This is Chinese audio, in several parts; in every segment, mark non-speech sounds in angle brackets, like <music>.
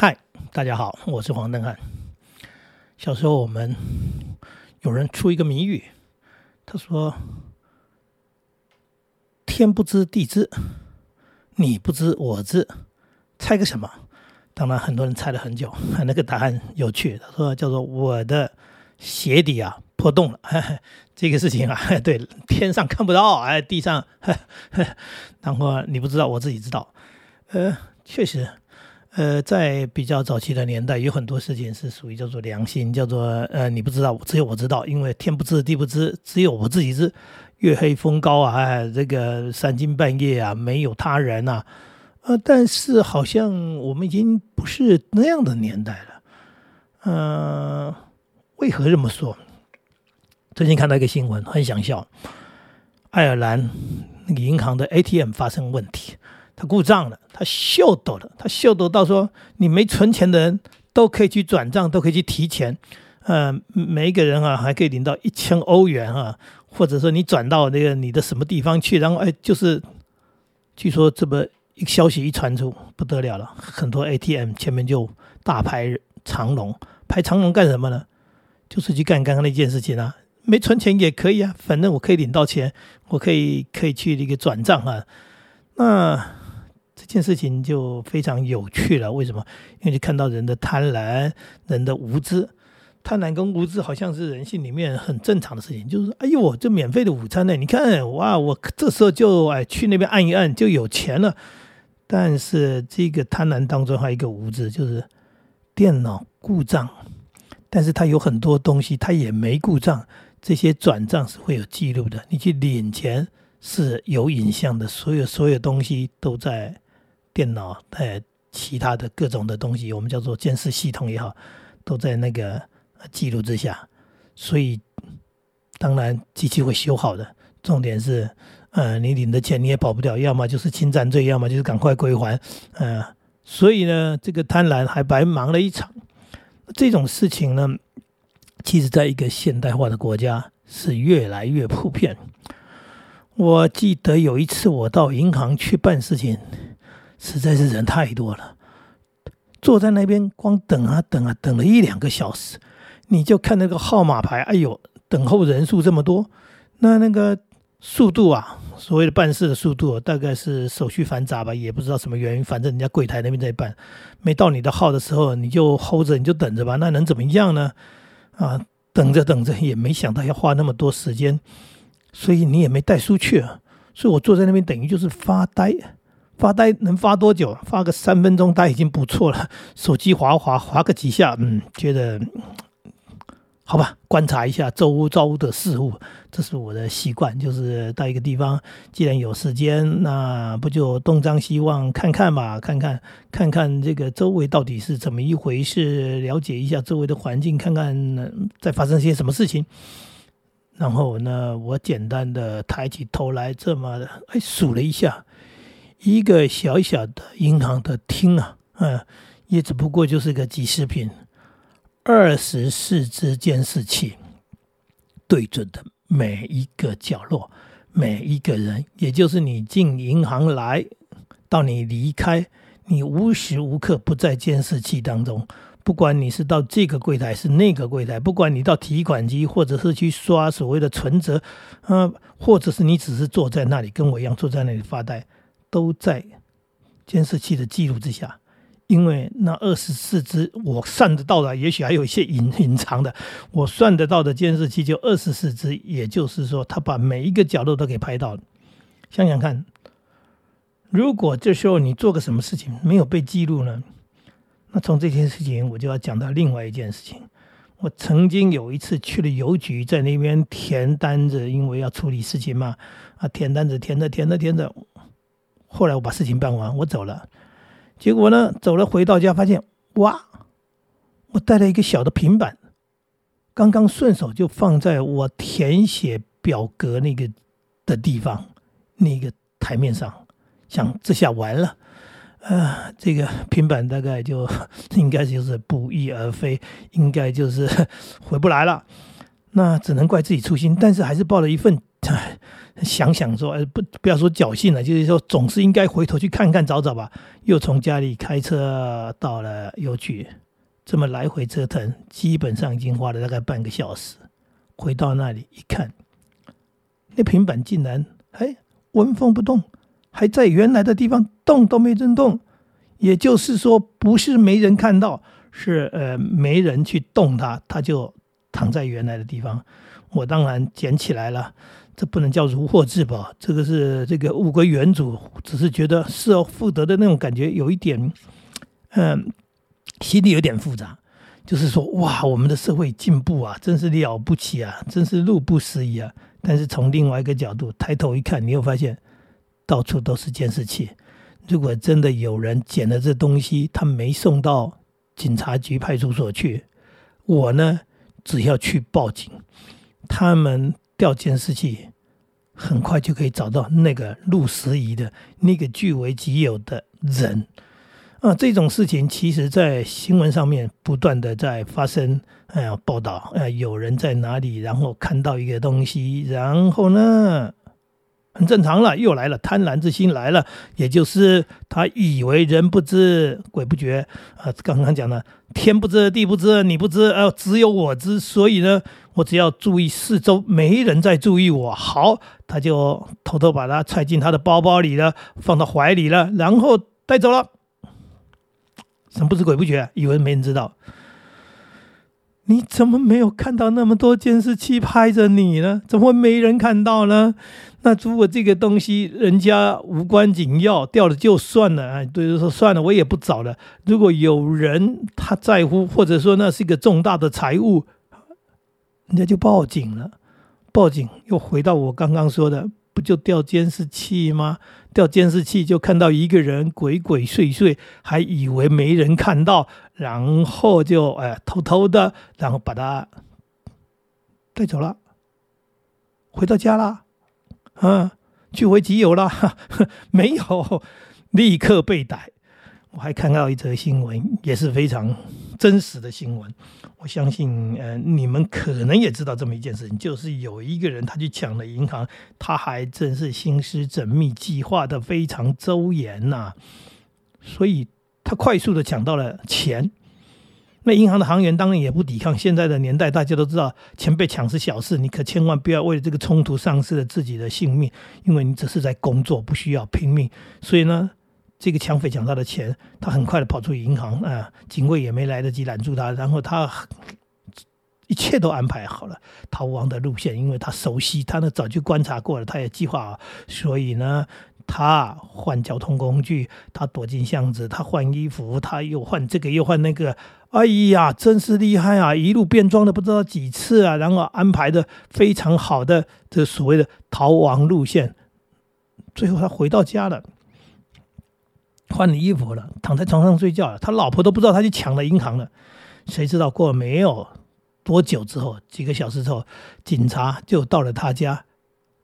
嗨，大家好，我是黄登汉。小时候我们有人出一个谜语，他说：“天不知地知，你不知我知，猜个什么？”当然，很多人猜了很久，那个答案有趣。他说：“叫做我的鞋底啊破洞了。<laughs> ”这个事情啊，<laughs> 对，天上看不到，哎，地上，<laughs> 然后你不知道，我自己知道。呃，确实。呃，在比较早期的年代，有很多事情是属于叫做良心，叫做呃，你不知道，只有我知道，因为天不知地不知，只有我自己知。月黑风高啊，哎，这个三更半夜啊，没有他人呐，呃，但是好像我们已经不是那样的年代了。嗯，为何这么说？最近看到一个新闻，很想笑。爱尔兰那个银行的 ATM 发生问题。他故障了，他秀逗了，他秀逗到说，你没存钱的人都可以去转账，都可以去提钱，呃，每一个人啊还可以领到一千欧元啊，或者说你转到那个你的什么地方去，然后哎，就是据说这么一个消息一传出，不得了了，很多 ATM 前面就大排长龙，排长龙干什么呢？就是去干刚刚那件事情啊，没存钱也可以啊，反正我可以领到钱，我可以可以去那个转账啊，那。这件事情就非常有趣了，为什么？因为你看到人的贪婪，人的无知，贪婪跟无知好像是人性里面很正常的事情。就是哎呦，这免费的午餐呢？你看哇，我这时候就哎去那边按一按就有钱了。但是这个贪婪当中还有一个无知，就是电脑故障，但是它有很多东西它也没故障，这些转账是会有记录的，你去领钱是有影像的，所有所有东西都在。电脑呃，其他的各种的东西，我们叫做监视系统也好，都在那个记录之下。所以，当然机器会修好的。重点是，呃，你领的钱你也跑不掉，要么就是侵占罪，要么就是赶快归还。呃，所以呢，这个贪婪还白忙了一场。这种事情呢，其实在一个现代化的国家是越来越普遍。我记得有一次我到银行去办事情。实在是人太多了，坐在那边光等啊等啊，等了一两个小时，你就看那个号码牌，哎呦，等候人数这么多，那那个速度啊，所谓的办事的速度，大概是手续繁杂吧，也不知道什么原因，反正人家柜台那边在办，没到你的号的时候，你就 hold 着，你就等着吧，那能怎么样呢？啊，等着等着，也没想到要花那么多时间，所以你也没带书去，啊所以我坐在那边等于就是发呆。发呆能发多久？发个三分钟呆已经不错了。<laughs> 手机滑滑滑个几下，嗯，觉得好吧。观察一下周遭的事物，这是我的习惯。就是到一个地方，既然有时间，那不就东张西望看看吧，看看看看这个周围到底是怎么一回事，了解一下周围的环境，看看在发生些什么事情。然后呢，我简单的抬起头来，这么哎数了一下。一个小小的银行的厅啊，嗯，也只不过就是个几十平，二十四只监视器对准的每一个角落，每一个人，也就是你进银行来到你离开，你无时无刻不在监视器当中。不管你是到这个柜台是那个柜台，不管你到提款机或者是去刷所谓的存折，啊，或者是你只是坐在那里跟我一样坐在那里发呆。都在监视器的记录之下，因为那二十四只我算得到的，也许还有一些隐隐藏的，我算得到的监视器就二十四只，也就是说，他把每一个角落都给拍到了。想想看，如果这时候你做个什么事情没有被记录呢？那从这件事情，我就要讲到另外一件事情。我曾经有一次去了邮局，在那边填单子，因为要处理事情嘛，啊，填单子，填着填着填着。后来我把事情办完，我走了。结果呢，走了回到家，发现哇，我带了一个小的平板，刚刚顺手就放在我填写表格那个的地方，那个台面上。想这下完了，啊，这个平板大概就应该就是不翼而飞，应该就是回不来了。那只能怪自己粗心，但是还是抱了一份。想想说，呃，不，不要说侥幸了，就是说总是应该回头去看看找找吧。又从家里开车到了邮局，这么来回折腾，基本上已经花了大概半个小时。回到那里一看，那平板竟然哎纹风不动，还在原来的地方动都没震动。也就是说，不是没人看到，是呃没人去动它，它就躺在原来的地方。我当然捡起来了。这不能叫如获至宝，这个是这个物归原主，只是觉得失而复得的那种感觉有一点，嗯，心里有点复杂。就是说，哇，我们的社会进步啊，真是了不起啊，真是路不拾遗啊。但是从另外一个角度抬头一看，你又发现到处都是监视器。如果真的有人捡了这东西，他没送到警察局、派出所去，我呢，只要去报警，他们。调监视器，很快就可以找到那个陆时仪的那个据为己有的人啊！这种事情其实，在新闻上面不断的在发生，哎呀，报道，哎，有人在哪里，然后看到一个东西，然后呢？很正常了，又来了，贪婪之心来了，也就是他以为人不知鬼不觉啊。刚刚讲的天不知地不知你不知，呃，只有我知。所以呢，我只要注意四周，没人在注意我。好，他就偷偷把它揣进他的包包里了，放到怀里了，然后带走了。神不知鬼不觉，以为没人知道。你怎么没有看到那么多监视器拍着你呢？怎么会没人看到呢？那如果这个东西人家无关紧要，掉了就算了啊，对，就说算了，我也不找了。如果有人他在乎，或者说那是一个重大的财物，人家就报警了。报警又回到我刚刚说的，不就调监视器吗？调监视器就看到一个人鬼鬼祟祟，还以为没人看到，然后就哎偷偷的，然后把他带走了，回到家了。啊，据为己有了，<laughs> 没有立刻被逮。我还看到一则新闻，也是非常真实的新闻。我相信，呃，你们可能也知道这么一件事情，就是有一个人他去抢了银行，他还真是心思缜密，计划的非常周延呐，所以他快速的抢到了钱。那银行的行员当然也不抵抗。现在的年代，大家都知道钱被抢是小事，你可千万不要为了这个冲突丧失了自己的性命，因为你只是在工作，不需要拼命。所以呢，这个抢匪抢他的钱，他很快的跑出银行啊，警卫也没来得及拦住他，然后他一切都安排好了逃亡的路线，因为他熟悉，他呢早就观察过了，他也计划，所以呢。他换交通工具，他躲进巷子，他换衣服，他又换这个又换那个，哎呀，真是厉害啊！一路变装了不知道几次啊，然后安排的非常好的这所谓的逃亡路线。最后他回到家了，换了衣服了，躺在床上睡觉了。他老婆都不知道他去抢了银行了。谁知道过了没有多久之后，几个小时之后，警察就到了他家，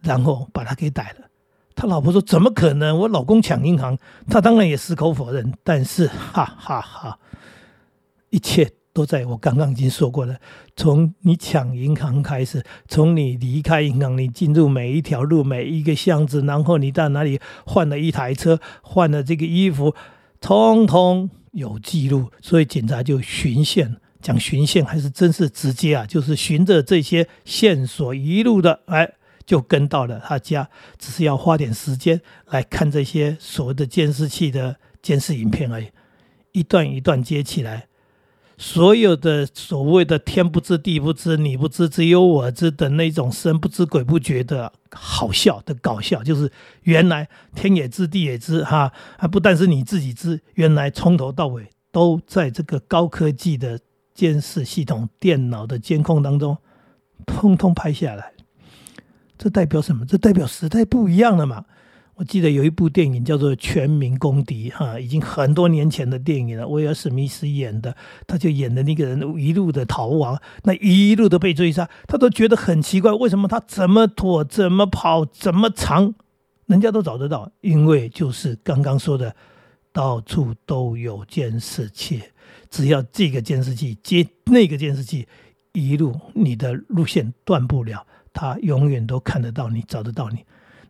然后把他给逮了。他老婆说：“怎么可能？我老公抢银行，他当然也矢口否认。但是，哈哈哈，一切都在我刚刚已经说过了。从你抢银行开始，从你离开银行，你进入每一条路、每一个巷子，然后你到哪里换了一台车，换了这个衣服，通通有记录。所以警察就循线，讲循线还是真是直接啊，就是循着这些线索一路的哎。”就跟到了他家，只是要花点时间来看这些所谓的监视器的监视影片而已，一段一段接起来，所有的所谓的天不知地不知你不知只有我知的那种神不知鬼不觉的好笑的搞笑，就是原来天也知地也知哈，啊不但是你自己知，原来从头到尾都在这个高科技的监视系统、电脑的监控当中，通通拍下来。这代表什么？这代表时代不一样了嘛？我记得有一部电影叫做《全民公敌》，哈，已经很多年前的电影了。威尔史密斯演的，他就演的那个人一路的逃亡，那一路的被追杀，他都觉得很奇怪，为什么他怎么躲、怎么跑、怎么藏，人家都找得到？因为就是刚刚说的，到处都有监视器，只要这个监视器接那个监视器，一路你的路线断不了。他永远都看得到你，找得到你。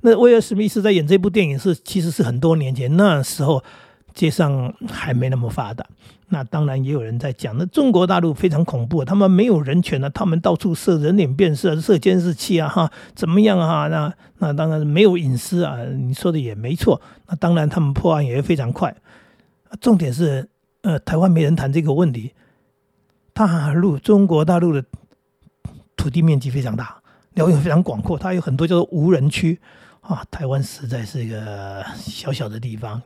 那威尔史密斯在演这部电影是其实是很多年前，那时候街上还没那么发达。那当然也有人在讲，那中国大陆非常恐怖，他们没有人权的，他们到处设人脸辨识、设监视器啊，哈，怎么样啊？那那当然没有隐私啊，你说的也没错。那当然他们破案也非常快。重点是，呃，台湾没人谈这个问题。大陆中国大陆的土地面积非常大，辽远非常广阔，它有很多叫做无人区啊。台湾实在是一个小小的地方，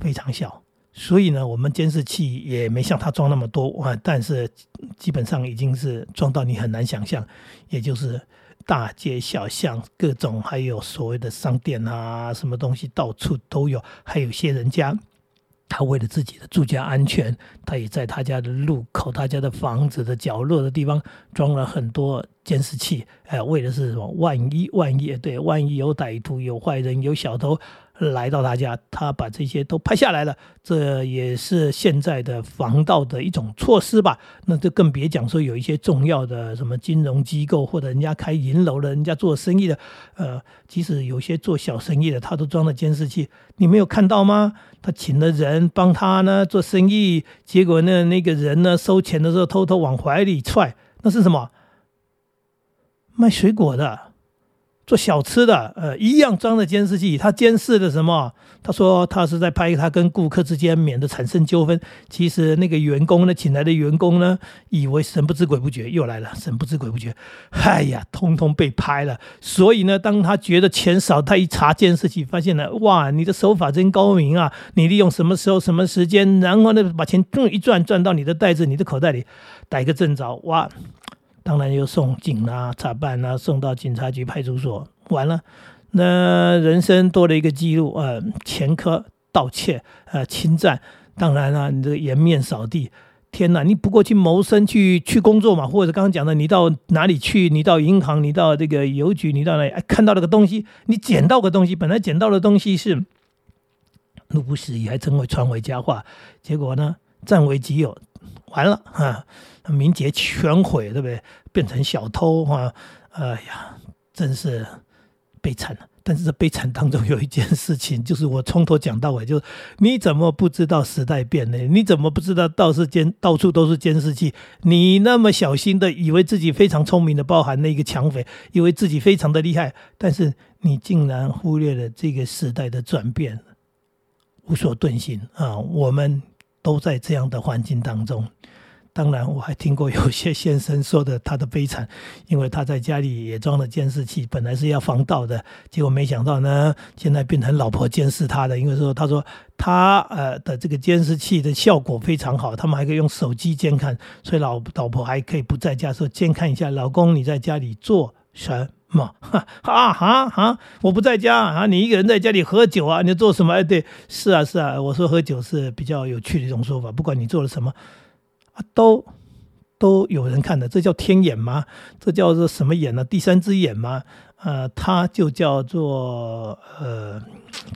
非常小。所以呢，我们监视器也没像它装那么多啊，但是基本上已经是装到你很难想象，也就是大街小巷各种，还有所谓的商店啊，什么东西到处都有，还有些人家。他为了自己的住家安全，他也在他家的路口、他家的房子的角落的地方装了很多监视器。哎，为的是什么？万一万一，对，万一有歹徒、有坏人、有小偷来到他家，他把这些都拍下来了。这也是现在的防盗的一种措施吧？那就更别讲说有一些重要的什么金融机构或者人家开银楼的、人家做生意的，呃，即使有些做小生意的，他都装了监视器，你没有看到吗？他请了人帮他呢做生意，结果呢那个人呢收钱的时候偷偷往怀里揣，那是什么？卖水果的。做小吃的，呃，一样装的监视器，他监视的什么？他说他是在拍他跟顾客之间免得产生纠纷。其实那个员工呢，请来的员工呢，以为神不知鬼不觉又来了，神不知鬼不觉，哎呀，通通被拍了。所以呢，当他觉得钱少，他一查监视器，发现了，哇，你的手法真高明啊！你利用什么时候、什么时间，然后呢，把钱一转转到你的袋子、你的口袋里，逮个正着，哇！当然又送警啦、查办啦，送到警察局、派出所，完了，那人生多了一个记录，呃，前科、盗窃、呃，侵占，当然了，你这个颜面扫地，天哪，你不过去谋生、去去工作嘛，或者刚刚讲的，你到哪里去？你到银行，你到这个邮局，你到哪里？哎，看到了个东西，你捡到个东西，本来捡到的东西是路不拾遗，还真会传为佳话，结果呢，占为己有，完了啊！名节全毁，对不对？变成小偷啊！哎呀，真是悲惨了。但是这悲惨当中有一件事情，就是我从头讲到尾，就是你怎么不知道时代变了？你怎么不知道到是监到处都是监视器？你那么小心的以为自己非常聪明的，包含那个抢匪，以为自己非常的厉害，但是你竟然忽略了这个时代的转变，无所遁形啊！我们都在这样的环境当中。当然，我还听过有些先生说的他的悲惨，因为他在家里也装了监视器，本来是要防盗的，结果没想到呢，现在变成老婆监视他的。因为说他说他呃的这个监视器的效果非常好，他们还可以用手机监看，所以老老婆还可以不在家时候监看一下老公你在家里做什么？<laughs> 哈啊哈哈！我不在家啊，你一个人在家里喝酒啊，你做什么？哎，对，是啊是啊，我说喝酒是比较有趣的一种说法，不管你做了什么。都都有人看的，这叫天眼吗？这叫做什么眼呢？第三只眼吗？呃，它就叫做呃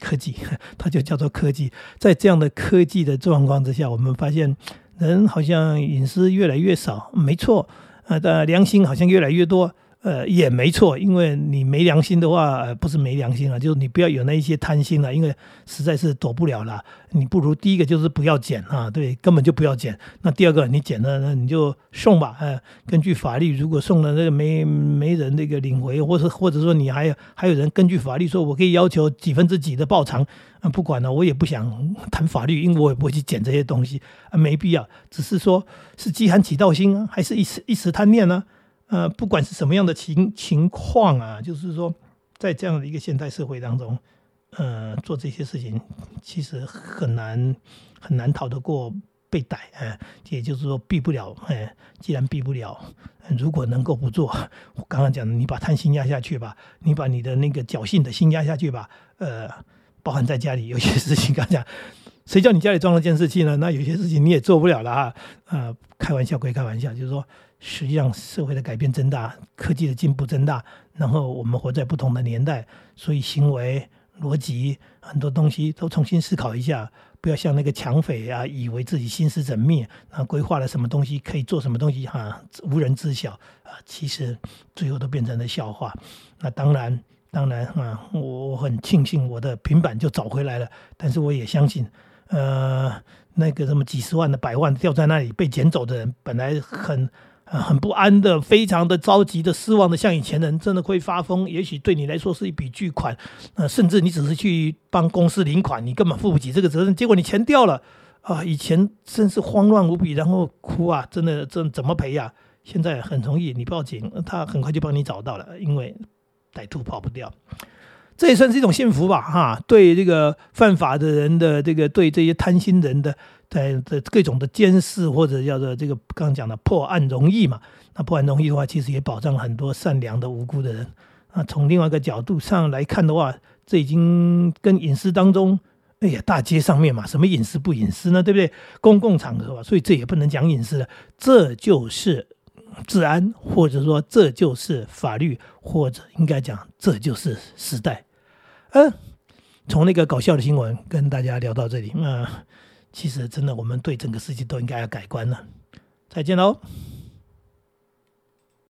科技，<laughs> 它就叫做科技。在这样的科技的状况之下，我们发现人好像隐私越来越少，没错，呃，的良心好像越来越多。呃，也没错，因为你没良心的话，呃，不是没良心啊，就是你不要有那一些贪心了，因为实在是躲不了了。你不如第一个就是不要捡啊，对，根本就不要捡。那第二个，你捡了，那你就送吧，呃，根据法律，如果送了那个没没人那个领回，或者或者说你还有还有人根据法律说，我可以要求几分之几的报偿啊，不管了，我也不想 <laughs> 谈法律，因为我也不会去捡这些东西啊，没必要。只是说是饥寒起盗心啊，还是一时一时贪念呢？呃，不管是什么样的情情况啊，就是说，在这样的一个现代社会当中，呃，做这些事情其实很难很难逃得过被逮，哎，也就是说避不了，哎，既然避不了，如果能够不做，我刚刚讲的，你把贪心压下去吧，你把你的那个侥幸的心压下去吧，呃，包含在家里有些事情，刚讲，谁叫你家里装了监视器呢？那有些事情你也做不了了啊，呃，开玩笑归开玩笑，就是说。实际上，社会的改变增大，科技的进步增大，然后我们活在不同的年代，所以行为逻辑很多东西都重新思考一下，不要像那个抢匪啊，以为自己心思缜密，啊，规划了什么东西可以做什么东西哈，无人知晓啊，其实最后都变成了笑话。那当然。当然啊，我我很庆幸我的平板就找回来了，但是我也相信，呃，那个什么几十万的、百万掉在那里被捡走的人，本来很。啊，很不安的，非常的着急的，失望的，像以前人真的会发疯。也许对你来说是一笔巨款，呃，甚至你只是去帮公司领款，你根本负不起这个责任。结果你钱掉了，啊，以前真是慌乱无比，然后哭啊，真的，这怎么赔呀？现在很容易，你报警，他很快就帮你找到了，因为歹徒跑不掉。这也算是一种幸福吧，哈，对这个犯法的人的这个，对这些贪心人的。在在各种的监视或者叫做这个刚刚讲的破案容易嘛？那破案容易的话，其实也保障很多善良的无辜的人。啊，从另外一个角度上来看的话，这已经跟隐私当中，哎呀，大街上面嘛，什么隐私不隐私呢？对不对？公共场合嘛，所以这也不能讲隐私了。这就是治安，或者说这就是法律，或者应该讲这就是时代。嗯，从那个搞笑的新闻跟大家聊到这里，那。其实，真的，我们对整个世界都应该要改观了。再见喽。